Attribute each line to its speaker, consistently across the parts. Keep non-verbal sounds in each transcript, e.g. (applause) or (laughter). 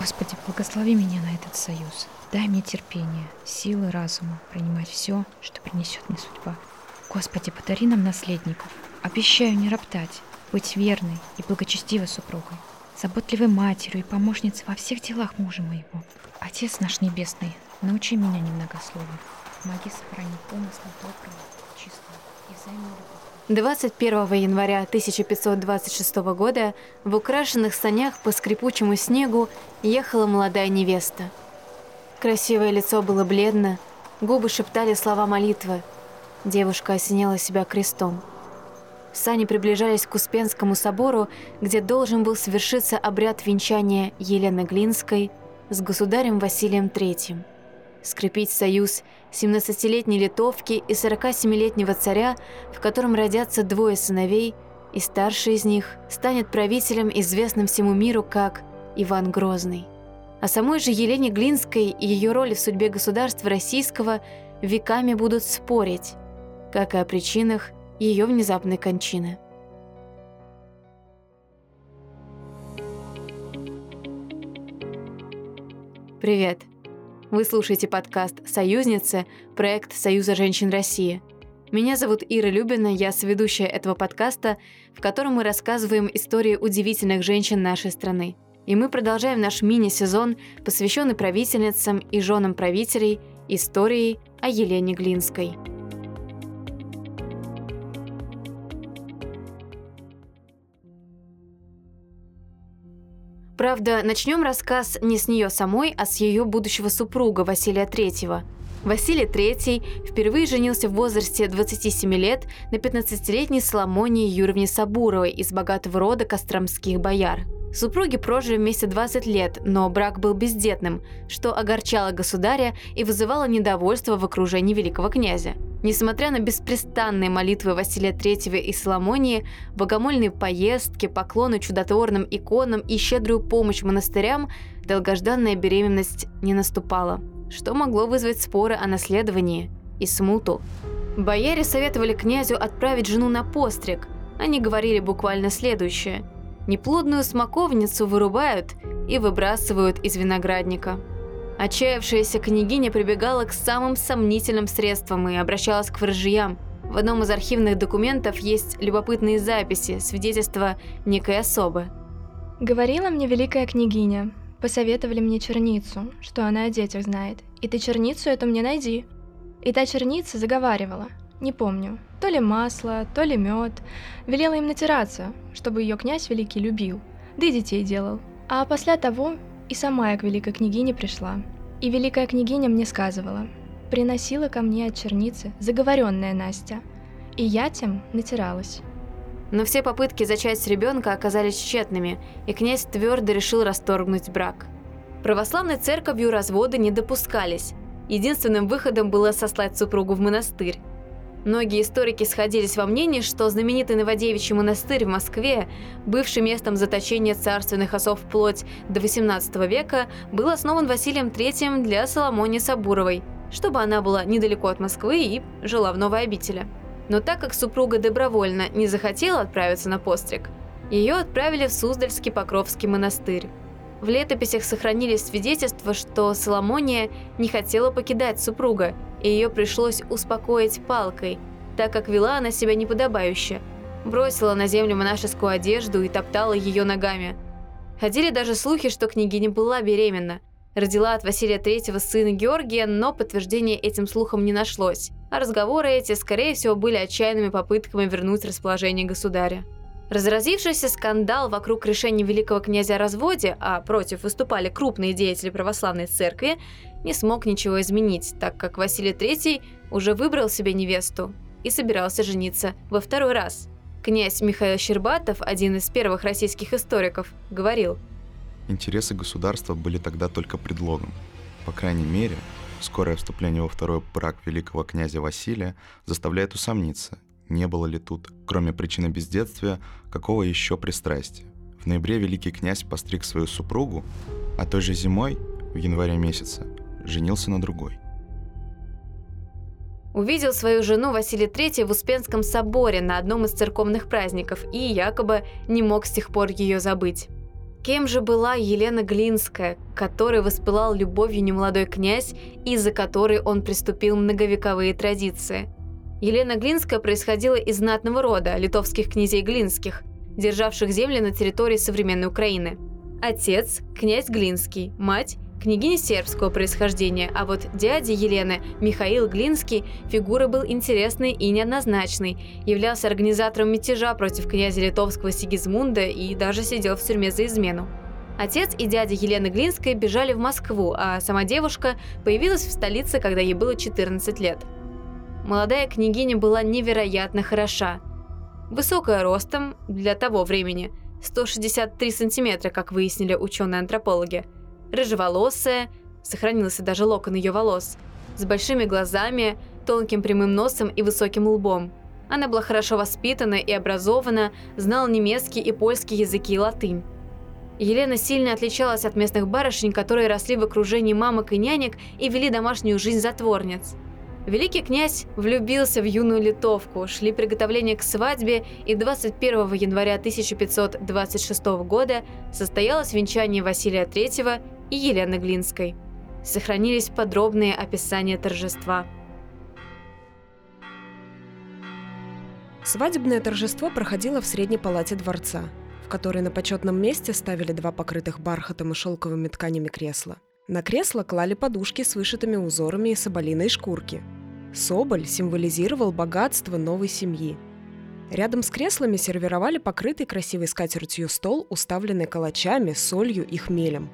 Speaker 1: Господи, благослови меня на этот союз. Дай мне терпение, силы разума принимать все, что принесет мне судьба. Господи, подари нам наследников. Обещаю не роптать, быть верной и благочестивой супругой, заботливой матерью и помощницей во всех делах мужа моего. Отец наш Небесный, научи меня немногословию. Помоги сохранить помыслы доброго, чистого и взаимной любовь.
Speaker 2: 21 января 1526 года в украшенных санях по скрипучему снегу ехала молодая невеста. Красивое лицо было бледно, губы шептали слова молитвы. Девушка осеняла себя крестом. Сани приближались к Успенскому собору, где должен был совершиться обряд венчания Елены Глинской с государем Василием III скрепить союз 17-летней литовки и 47-летнего царя, в котором родятся двое сыновей, и старший из них станет правителем, известным всему миру как Иван Грозный. О самой же Елене Глинской и ее роли в судьбе государства российского веками будут спорить, как и о причинах ее внезапной кончины. Привет! Вы слушаете подкаст «Союзницы», проект Союза женщин России. Меня зовут Ира Любина, я соведущая этого подкаста, в котором мы рассказываем истории удивительных женщин нашей страны. И мы продолжаем наш мини-сезон, посвященный правительницам и женам правителей, истории о Елене Глинской. Правда, начнем рассказ не с нее самой, а с ее будущего супруга Василия Третьего. Василий III впервые женился в возрасте 27 лет на 15-летней Соломонии Юрьевне Сабуровой из богатого рода костромских бояр. Супруги прожили вместе 20 лет, но брак был бездетным, что огорчало государя и вызывало недовольство в окружении великого князя. Несмотря на беспрестанные молитвы Василия III и Соломонии, богомольные поездки, поклоны чудотворным иконам и щедрую помощь монастырям, долгожданная беременность не наступала, что могло вызвать споры о наследовании и смуту. Бояре советовали князю отправить жену на постриг. Они говорили буквально следующее. Неплодную смоковницу вырубают и выбрасывают из виноградника. Отчаявшаяся княгиня прибегала к самым сомнительным средствам и обращалась к вражьям. В одном из архивных документов есть любопытные записи, свидетельства некой особы.
Speaker 3: Говорила мне великая княгиня, посоветовали мне черницу, что она о детях знает, и ты черницу эту мне найди. И та черница заговаривала, не помню, то ли масло, то ли мед, велела им натираться, чтобы ее князь великий любил, да и детей делал. А после того и сама я к великой княгине пришла. И великая княгиня мне сказывала, приносила ко мне от черницы заговоренная Настя, и я тем натиралась.
Speaker 2: Но все попытки зачать ребенка оказались тщетными, и князь твердо решил расторгнуть брак. Православной церковью разводы не допускались. Единственным выходом было сослать супругу в монастырь. Многие историки сходились во мнении, что знаменитый Новодевичий монастырь в Москве, бывший местом заточения царственных осов вплоть до XVIII века, был основан Василием III для Соломонии Сабуровой, чтобы она была недалеко от Москвы и жила в новой обители. Но так как супруга добровольно не захотела отправиться на постриг, ее отправили в Суздальский Покровский монастырь. В летописях сохранились свидетельства, что Соломония не хотела покидать супруга, и ее пришлось успокоить палкой, так как вела она себя неподобающе. Бросила на землю монашескую одежду и топтала ее ногами. Ходили даже слухи, что княгиня была беременна. Родила от Василия III сына Георгия, но подтверждения этим слухам не нашлось. А разговоры эти, скорее всего, были отчаянными попытками вернуть расположение государя. Разразившийся скандал вокруг решения великого князя о разводе, а против выступали крупные деятели православной церкви, не смог ничего изменить, так как Василий III уже выбрал себе невесту и собирался жениться во второй раз. Князь Михаил Щербатов, один из первых российских историков, говорил
Speaker 4: Интересы государства были тогда только предлогом. По крайней мере, скорое вступление во второй брак великого князя Василия заставляет усомниться, не было ли тут, кроме причины бездетствия, какого еще пристрастия. В ноябре великий князь постриг свою супругу, а той же зимой, в январе месяце, женился на другой.
Speaker 2: Увидел свою жену Василий III в Успенском соборе на одном из церковных праздников и якобы не мог с тех пор ее забыть. Кем же была Елена Глинская, которой воспылал любовью немолодой князь, из-за которой он приступил многовековые традиции? Елена Глинская происходила из знатного рода литовских князей Глинских, державших земли на территории современной Украины. Отец – князь Глинский, мать – княгиня сербского происхождения, а вот дядя Елены, Михаил Глинский, фигура был интересной и неоднозначной, являлся организатором мятежа против князя литовского Сигизмунда и даже сидел в тюрьме за измену. Отец и дядя Елены Глинской бежали в Москву, а сама девушка появилась в столице, когда ей было 14 лет. Молодая княгиня была невероятно хороша. Высокая ростом для того времени – 163 сантиметра, как выяснили ученые-антропологи. Рыжеволосая, сохранился даже локон ее волос, с большими глазами, тонким прямым носом и высоким лбом. Она была хорошо воспитана и образована, знала немецкий и польский языки и латынь. Елена сильно отличалась от местных барышень, которые росли в окружении мамок и нянек и вели домашнюю жизнь затворниц – Великий князь влюбился в юную литовку, шли приготовления к свадьбе, и 21 января 1526 года состоялось венчание Василия III и Елены Глинской. Сохранились подробные описания торжества.
Speaker 5: Свадебное торжество проходило в средней палате дворца, в которой на почетном месте ставили два покрытых бархатом и шелковыми тканями кресла – на кресло клали подушки с вышитыми узорами и соболиной шкурки. Соболь символизировал богатство новой семьи. Рядом с креслами сервировали покрытый красивой скатертью стол, уставленный калачами, солью и хмелем.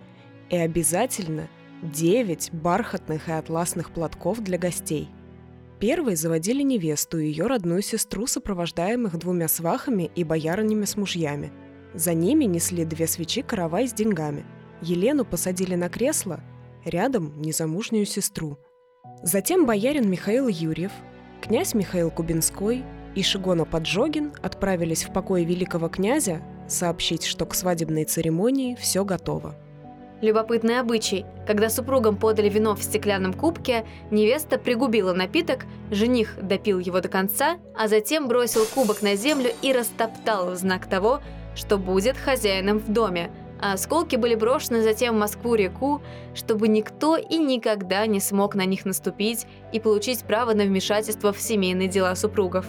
Speaker 5: И обязательно 9 бархатных и атласных платков для гостей. Первой заводили невесту и ее родную сестру, сопровождаемых двумя свахами и боярынями с мужьями. За ними несли две свечи каравай с деньгами – Елену посадили на кресло, рядом незамужнюю сестру. Затем боярин Михаил Юрьев, князь Михаил Кубинской и Шигона Поджогин отправились в покой великого князя сообщить, что к свадебной церемонии все готово.
Speaker 2: Любопытный обычай. Когда супругам подали вино в стеклянном кубке, невеста пригубила напиток, жених допил его до конца, а затем бросил кубок на землю и растоптал в знак того, что будет хозяином в доме – а осколки были брошены затем в Москву-реку, чтобы никто и никогда не смог на них наступить и получить право на вмешательство в семейные дела супругов.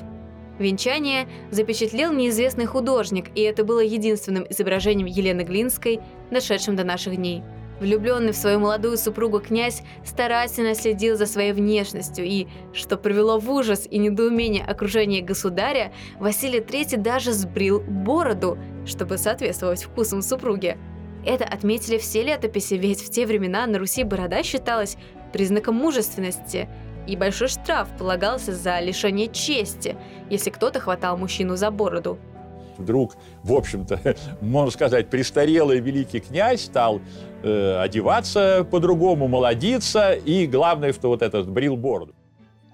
Speaker 2: Венчание запечатлел неизвестный художник, и это было единственным изображением Елены Глинской, дошедшим до наших дней. Влюбленный в свою молодую супругу князь старательно следил за своей внешностью и, что привело в ужас и недоумение окружение государя, Василий III даже сбрил бороду, чтобы соответствовать вкусам супруги. Это отметили все летописи, ведь в те времена на Руси борода считалась признаком мужественности, и большой штраф полагался за лишение чести, если кто-то хватал мужчину за бороду
Speaker 6: вдруг, в общем-то, (laughs) можно сказать, престарелый великий князь стал э, одеваться по-другому, молодиться, и главное, что вот этот брил бороду.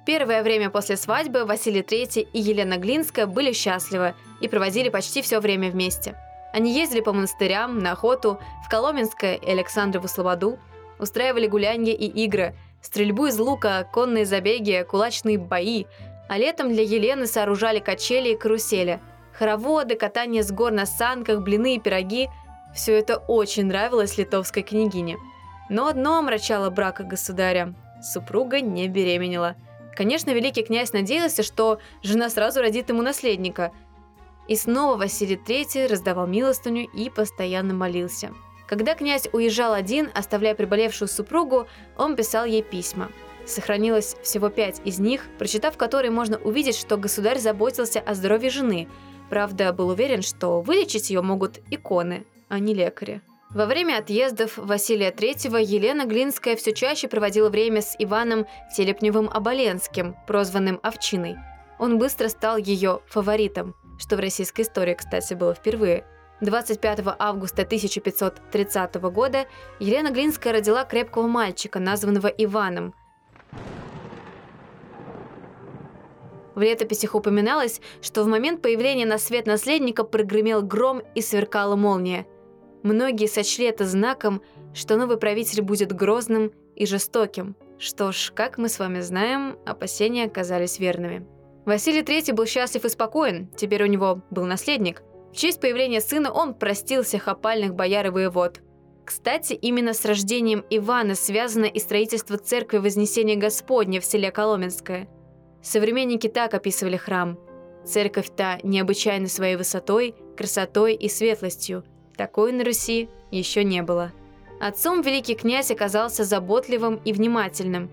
Speaker 2: Первое время после свадьбы Василий III и Елена Глинская были счастливы и проводили почти все время вместе. Они ездили по монастырям, на охоту, в Коломенское и Александрову Слободу, устраивали гулянья и игры, стрельбу из лука, конные забеги, кулачные бои, а летом для Елены сооружали качели и карусели – Хороводы, катание с гор на санках, блины и пироги – все это очень нравилось литовской княгине. Но одно омрачало брака государя – супруга не беременела. Конечно, великий князь надеялся, что жена сразу родит ему наследника. И снова Василий III раздавал милостыню и постоянно молился. Когда князь уезжал один, оставляя приболевшую супругу, он писал ей письма. Сохранилось всего пять из них, прочитав которые можно увидеть, что государь заботился о здоровье жены – Правда, был уверен, что вылечить ее могут иконы, а не лекари. Во время отъездов Василия III Елена Глинская все чаще проводила время с Иваном Телепневым-Оболенским, прозванным Овчиной. Он быстро стал ее фаворитом, что в российской истории, кстати, было впервые. 25 августа 1530 года Елена Глинская родила крепкого мальчика, названного Иваном – В летописях упоминалось, что в момент появления на свет наследника прогремел гром и сверкала молния. Многие сочли это знаком, что новый правитель будет грозным и жестоким. Что ж, как мы с вами знаем, опасения оказались верными. Василий III был счастлив и спокоен, теперь у него был наследник. В честь появления сына он простил всех опальных бояр и воевод. Кстати, именно с рождением Ивана связано и строительство церкви Вознесения Господня в селе Коломенское. Современники так описывали храм. Церковь та необычайна своей высотой, красотой и светлостью. Такой на Руси еще не было. Отцом великий князь оказался заботливым и внимательным.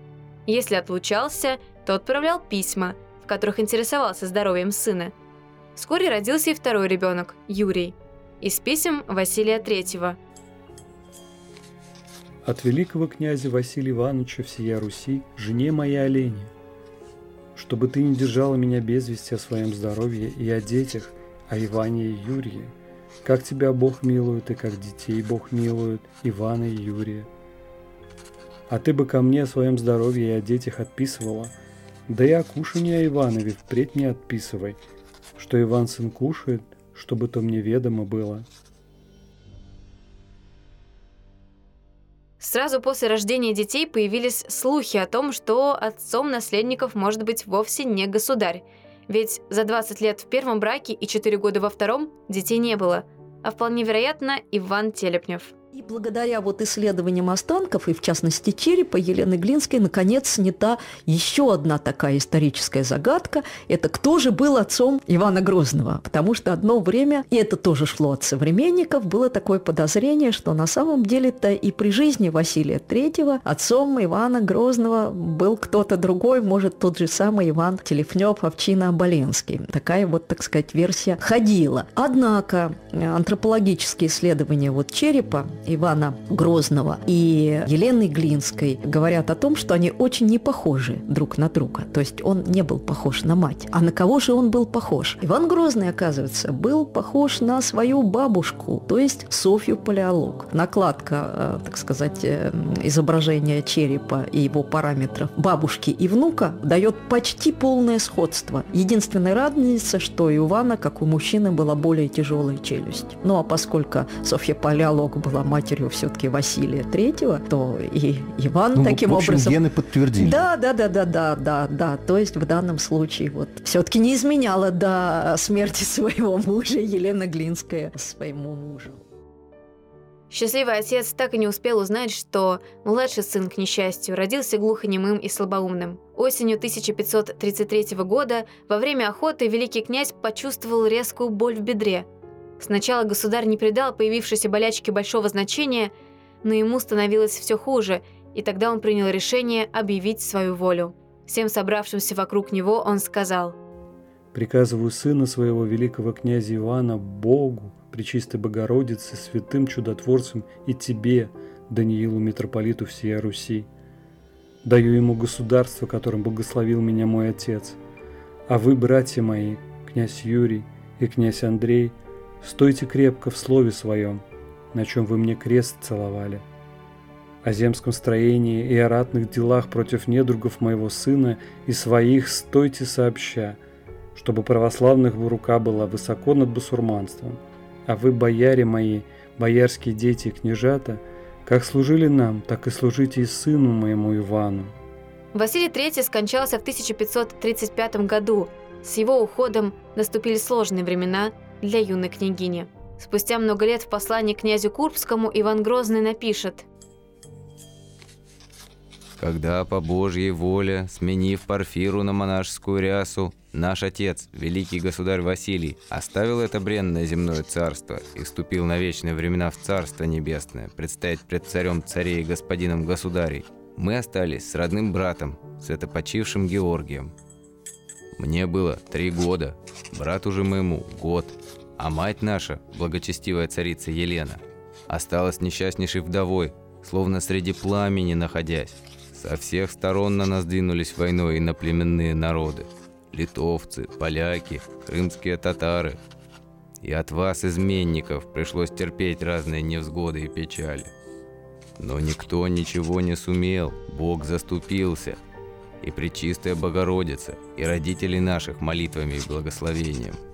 Speaker 2: Если отлучался, то отправлял письма, в которых интересовался здоровьем сына. Вскоре родился и второй ребенок, Юрий. Из писем Василия Третьего.
Speaker 7: От великого князя Василия Ивановича всея Руси, жене моей Олене, чтобы ты не держала меня без вести о своем здоровье и о детях, о Иване и Юрии, как тебя Бог милует и как детей Бог милует, Ивана и Юрия. А ты бы ко мне о своем здоровье и о детях отписывала, да и о кушании о Иванове впредь не отписывай, что Иван сын кушает, чтобы то мне ведомо было.
Speaker 2: Сразу после рождения детей появились слухи о том, что отцом наследников может быть вовсе не государь. Ведь за 20 лет в первом браке и 4 года во втором детей не было. А вполне вероятно, Иван Телепнев –
Speaker 8: и благодаря вот исследованиям останков, и в частности черепа, Елены Глинской наконец снята еще одна такая историческая загадка. Это кто же был отцом Ивана Грозного? Потому что одно время, и это тоже шло от современников, было такое подозрение, что на самом деле-то и при жизни Василия III отцом Ивана Грозного был кто-то другой, может, тот же самый Иван Телефнев Овчина-Оболенский. Такая вот, так сказать, версия ходила. Однако антропологические исследования вот черепа Ивана Грозного и Елены Глинской говорят о том, что они очень не похожи друг на друга. То есть он не был похож на мать. А на кого же он был похож? Иван Грозный, оказывается, был похож на свою бабушку, то есть Софью Палеолог. Накладка, э, так сказать, э, изображения черепа и его параметров бабушки и внука дает почти полное сходство. Единственная разница, что у Ивана, как у мужчины, была более тяжелая челюсть. Ну а поскольку Софья Палеолог была матерью все-таки Василия Третьего, то и Иван
Speaker 9: ну,
Speaker 8: таким
Speaker 9: в общем,
Speaker 8: образом...
Speaker 9: гены подтвердили.
Speaker 8: Да, да, да, да, да, да, да. То есть в данном случае вот все-таки не изменяла до смерти своего мужа Елена Глинская своему мужу.
Speaker 2: Счастливый отец так и не успел узнать, что младший сын, к несчастью, родился глухонемым и слабоумным. Осенью 1533 года во время охоты великий князь почувствовал резкую боль в бедре – Сначала государь не придал появившейся болячке большого значения, но ему становилось все хуже, и тогда он принял решение объявить свою волю. Всем собравшимся вокруг него он сказал
Speaker 7: «Приказываю сына своего великого князя Иоанна Богу, Пречистой Богородице, святым чудотворцам и тебе, Даниилу митрополиту всей Руси. Даю ему государство, которым благословил меня мой отец. А вы, братья мои, князь Юрий и князь Андрей, Стойте крепко в слове своем, на чем вы мне крест целовали. О земском строении и о ратных делах против недругов моего сына и своих стойте сообща, чтобы православных рука была высоко над басурманством. А вы, бояре мои, боярские дети и княжата, как служили нам, так и служите и сыну моему Ивану.
Speaker 2: Василий III скончался в 1535 году. С его уходом наступили сложные времена – для юной княгини. Спустя много лет в послании князю Курбскому Иван Грозный напишет
Speaker 10: «Когда по Божьей воле, сменив Парфиру на монашескую рясу, наш отец, великий государь Василий, оставил это бренное земное царство и вступил на вечные времена в Царство Небесное, предстоять пред царем царей и господином государей, мы остались с родным братом, с это почившим Георгием. Мне было три года, брат уже моему год, а мать наша, благочестивая царица Елена, осталась несчастнейшей вдовой, словно среди пламени находясь. Со всех сторон на нас двинулись войной иноплеменные народы. Литовцы, поляки, крымские татары. И от вас, изменников, пришлось терпеть разные невзгоды и печали. Но никто ничего не сумел, Бог заступился. И Пречистая Богородица, и родители наших молитвами и благословением –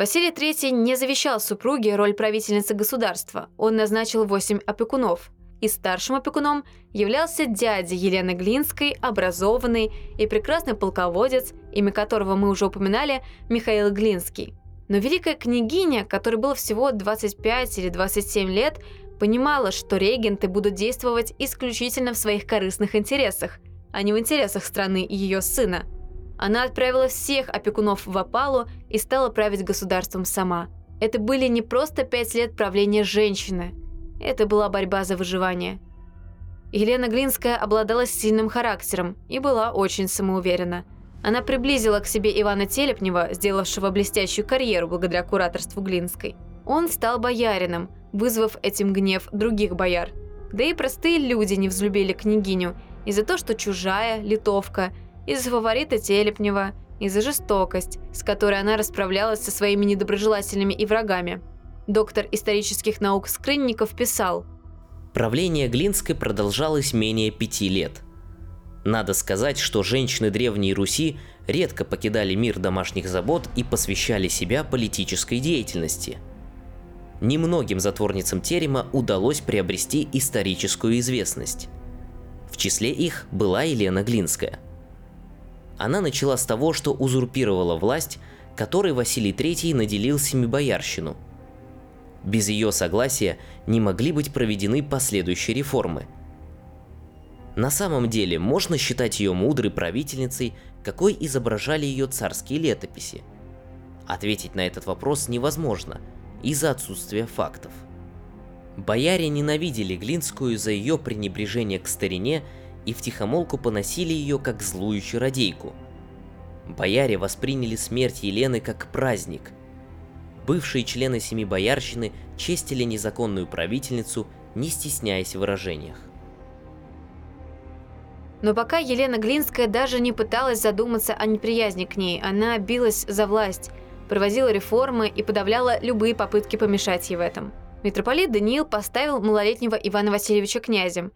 Speaker 2: Василий III не завещал супруге роль правительницы государства. Он назначил восемь опекунов. и старшим опекуном являлся дядя Елены Глинской, образованный и прекрасный полководец, имя которого мы уже упоминали, Михаил Глинский. Но великая княгиня, которой было всего 25 или 27 лет, понимала, что регенты будут действовать исключительно в своих корыстных интересах, а не в интересах страны и ее сына. Она отправила всех опекунов в опалу и стала править государством сама. Это были не просто пять лет правления женщины, это была борьба за выживание. Елена Глинская обладала сильным характером и была очень самоуверена. Она приблизила к себе Ивана Телепнева, сделавшего блестящую карьеру благодаря кураторству Глинской. Он стал боярином, вызвав этим гнев других бояр. Да и простые люди не взлюбили княгиню из за то, что чужая, литовка, из-за фаворита Телепнева, из-за жестокость, с которой она расправлялась со своими недоброжелателями и врагами доктор исторических наук Скрынников, писал
Speaker 9: Правление Глинской продолжалось менее пяти лет. Надо сказать, что женщины Древней Руси редко покидали мир домашних забот и посвящали себя политической деятельности. Немногим затворницам терема удалось приобрести историческую известность. В числе их была Елена Глинская. Она начала с того, что узурпировала власть, которой Василий III наделил семибоярщину – без ее согласия не могли быть проведены последующие реформы. На самом деле можно считать ее мудрой правительницей, какой изображали ее царские летописи. Ответить на этот вопрос невозможно из-за отсутствия фактов. Бояре ненавидели Глинскую за ее пренебрежение к старине и втихомолку поносили ее как злую чародейку. Бояре восприняли смерть Елены как праздник – Бывшие члены семи боярщины честили незаконную правительницу, не стесняясь в выражениях.
Speaker 2: Но пока Елена Глинская даже не пыталась задуматься о неприязни к ней, она билась за власть, проводила реформы и подавляла любые попытки помешать ей в этом. Митрополит Даниил поставил малолетнего Ивана Васильевича князем,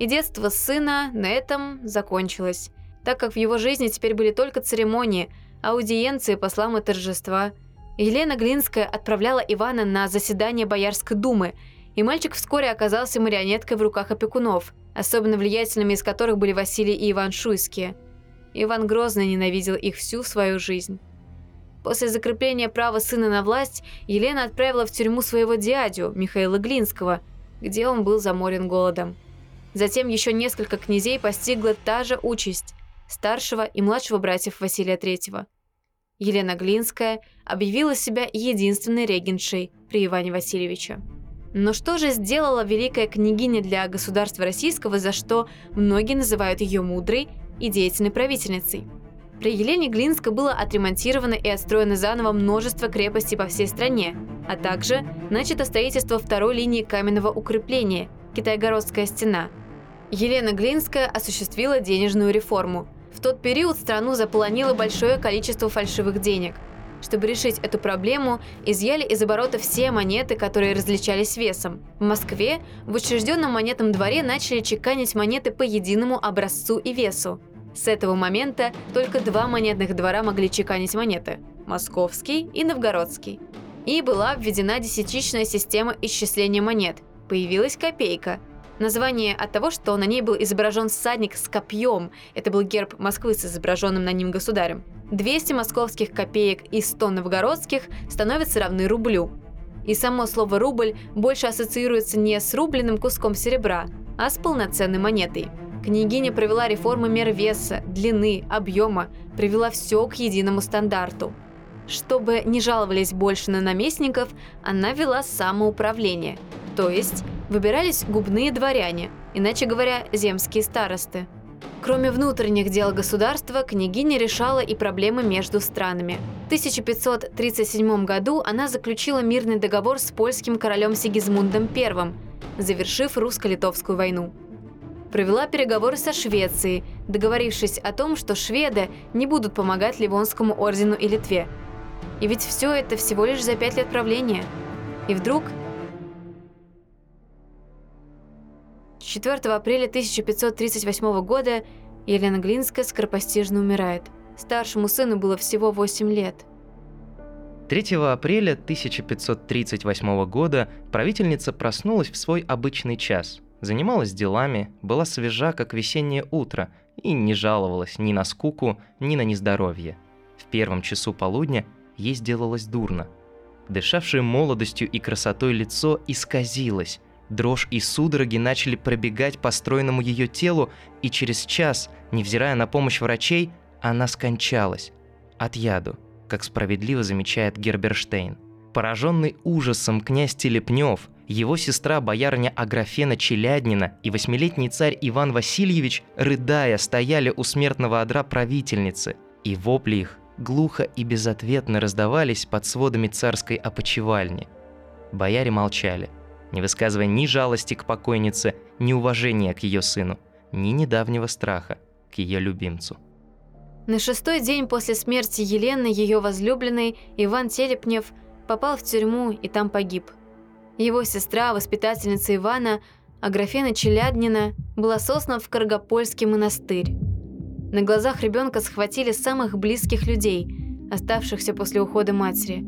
Speaker 2: и детство сына на этом закончилось, так как в его жизни теперь были только церемонии, аудиенции, послам и торжества – Елена Глинская отправляла Ивана на заседание Боярской думы, и мальчик вскоре оказался марионеткой в руках опекунов, особенно влиятельными из которых были Василий и Иван Шуйские. Иван Грозно ненавидел их всю свою жизнь. После закрепления права сына на власть Елена отправила в тюрьму своего дядю, Михаила Глинского, где он был заморен голодом. Затем еще несколько князей постигла та же участь – старшего и младшего братьев Василия III – Елена Глинская объявила себя единственной регеншей при Иване Васильевиче. Но что же сделала великая княгиня для государства российского, за что многие называют ее мудрой и деятельной правительницей? При Елене Глинской было отремонтировано и отстроено заново множество крепостей по всей стране, а также начато строительство второй линии каменного укрепления – Китайгородская стена. Елена Глинская осуществила денежную реформу – в тот период страну заполонило большое количество фальшивых денег. Чтобы решить эту проблему, изъяли из оборота все монеты, которые различались весом. В Москве в учрежденном монетном дворе начали чеканить монеты по единому образцу и весу. С этого момента только два монетных двора могли чеканить монеты – Московский и Новгородский. И была введена десятичная система исчисления монет. Появилась копейка – Название от того, что на ней был изображен всадник с копьем. Это был герб Москвы с изображенным на ним государем. 200 московских копеек и 100 новгородских становятся равны рублю. И само слово «рубль» больше ассоциируется не с рубленным куском серебра, а с полноценной монетой. Княгиня провела реформы мер веса, длины, объема, привела все к единому стандарту. Чтобы не жаловались больше на наместников, она вела самоуправление, то есть выбирались губные дворяне, иначе говоря, земские старосты. Кроме внутренних дел государства, княгиня решала и проблемы между странами. В 1537 году она заключила мирный договор с польским королем Сигизмундом I, завершив русско-литовскую войну. Провела переговоры со Швецией, договорившись о том, что шведы не будут помогать Ливонскому ордену и Литве. И ведь все это всего лишь за пять лет правления. И вдруг 4 апреля 1538 года Елена Глинская скоропостижно умирает. Старшему сыну было всего 8 лет.
Speaker 11: 3 апреля 1538 года правительница проснулась в свой обычный час.
Speaker 12: Занималась делами, была свежа, как весеннее утро, и не жаловалась ни на скуку, ни на нездоровье. В первом часу полудня ей сделалось дурно. Дышавшее молодостью и красотой лицо исказилось, дрожь и судороги начали пробегать по стройному ее телу, и через час, невзирая на помощь врачей, она скончалась. От яду, как справедливо замечает Герберштейн. Пораженный ужасом князь Телепнев, его сестра боярня Аграфена Челяднина и восьмилетний царь Иван Васильевич, рыдая, стояли у смертного одра правительницы, и вопли их глухо и безответно раздавались под сводами царской опочивальни. Бояре молчали, не высказывая ни жалости к покойнице, ни уважения к ее сыну, ни недавнего страха к ее любимцу.
Speaker 2: На шестой день после смерти Елены ее возлюбленный Иван Телепнев попал в тюрьму и там погиб. Его сестра, воспитательница Ивана, Аграфена Челяднина, была сослана в Каргопольский монастырь. На глазах ребенка схватили самых близких людей, оставшихся после ухода матери.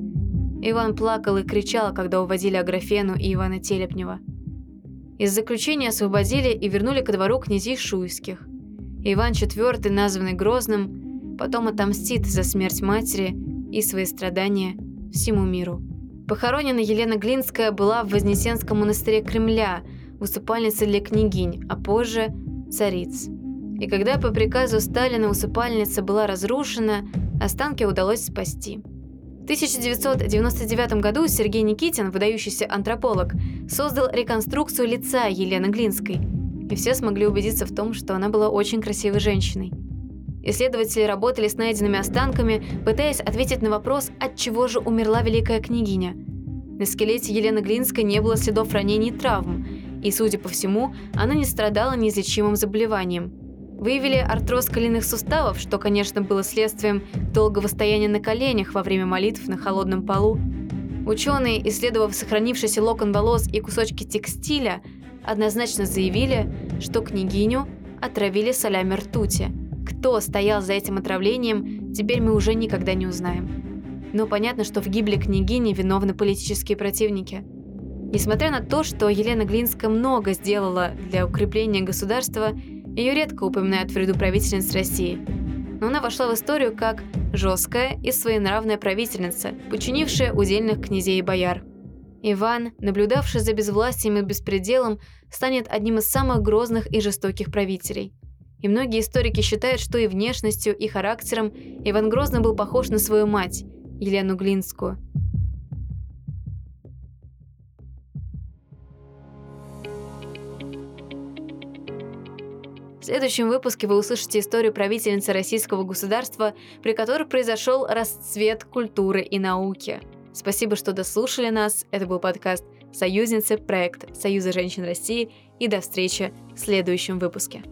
Speaker 2: Иван плакал и кричал, когда уводили Аграфену и Ивана Телепнева. Из заключения освободили и вернули ко двору князей Шуйских. Иван IV, названный Грозным, потом отомстит за смерть матери и свои страдания всему миру. Похоронена Елена Глинская была в Вознесенском монастыре Кремля, усыпальнице для княгинь, а позже – цариц. И когда по приказу Сталина усыпальница была разрушена, останки удалось спасти. В 1999 году Сергей Никитин, выдающийся антрополог, создал реконструкцию лица Елены Глинской, и все смогли убедиться в том, что она была очень красивой женщиной. Исследователи работали с найденными останками, пытаясь ответить на вопрос, от чего же умерла великая княгиня. На скелете Елены Глинской не было следов ранений и травм, и, судя по всему, она не страдала неизлечимым заболеванием – Выявили артроз коленных суставов, что, конечно, было следствием долгого стояния на коленях во время молитв на холодном полу. Ученые, исследовав сохранившийся локон волос и кусочки текстиля, однозначно заявили, что княгиню отравили солями ртути. Кто стоял за этим отравлением, теперь мы уже никогда не узнаем. Но понятно, что в гибели княгини виновны политические противники. Несмотря на то, что Елена Глинская много сделала для укрепления государства, ее редко упоминают в ряду правительниц России. Но она вошла в историю как жесткая и своенравная правительница, подчинившая удельных князей и бояр. Иван, наблюдавший за безвластием и беспределом, станет одним из самых грозных и жестоких правителей. И многие историки считают, что и внешностью, и характером Иван Грозный был похож на свою мать, Елену Глинскую – В следующем выпуске вы услышите историю правительницы российского государства, при которой произошел расцвет культуры и науки. Спасибо, что дослушали нас. Это был подкаст «Союзницы. Проект Союза женщин России». И до встречи в следующем выпуске.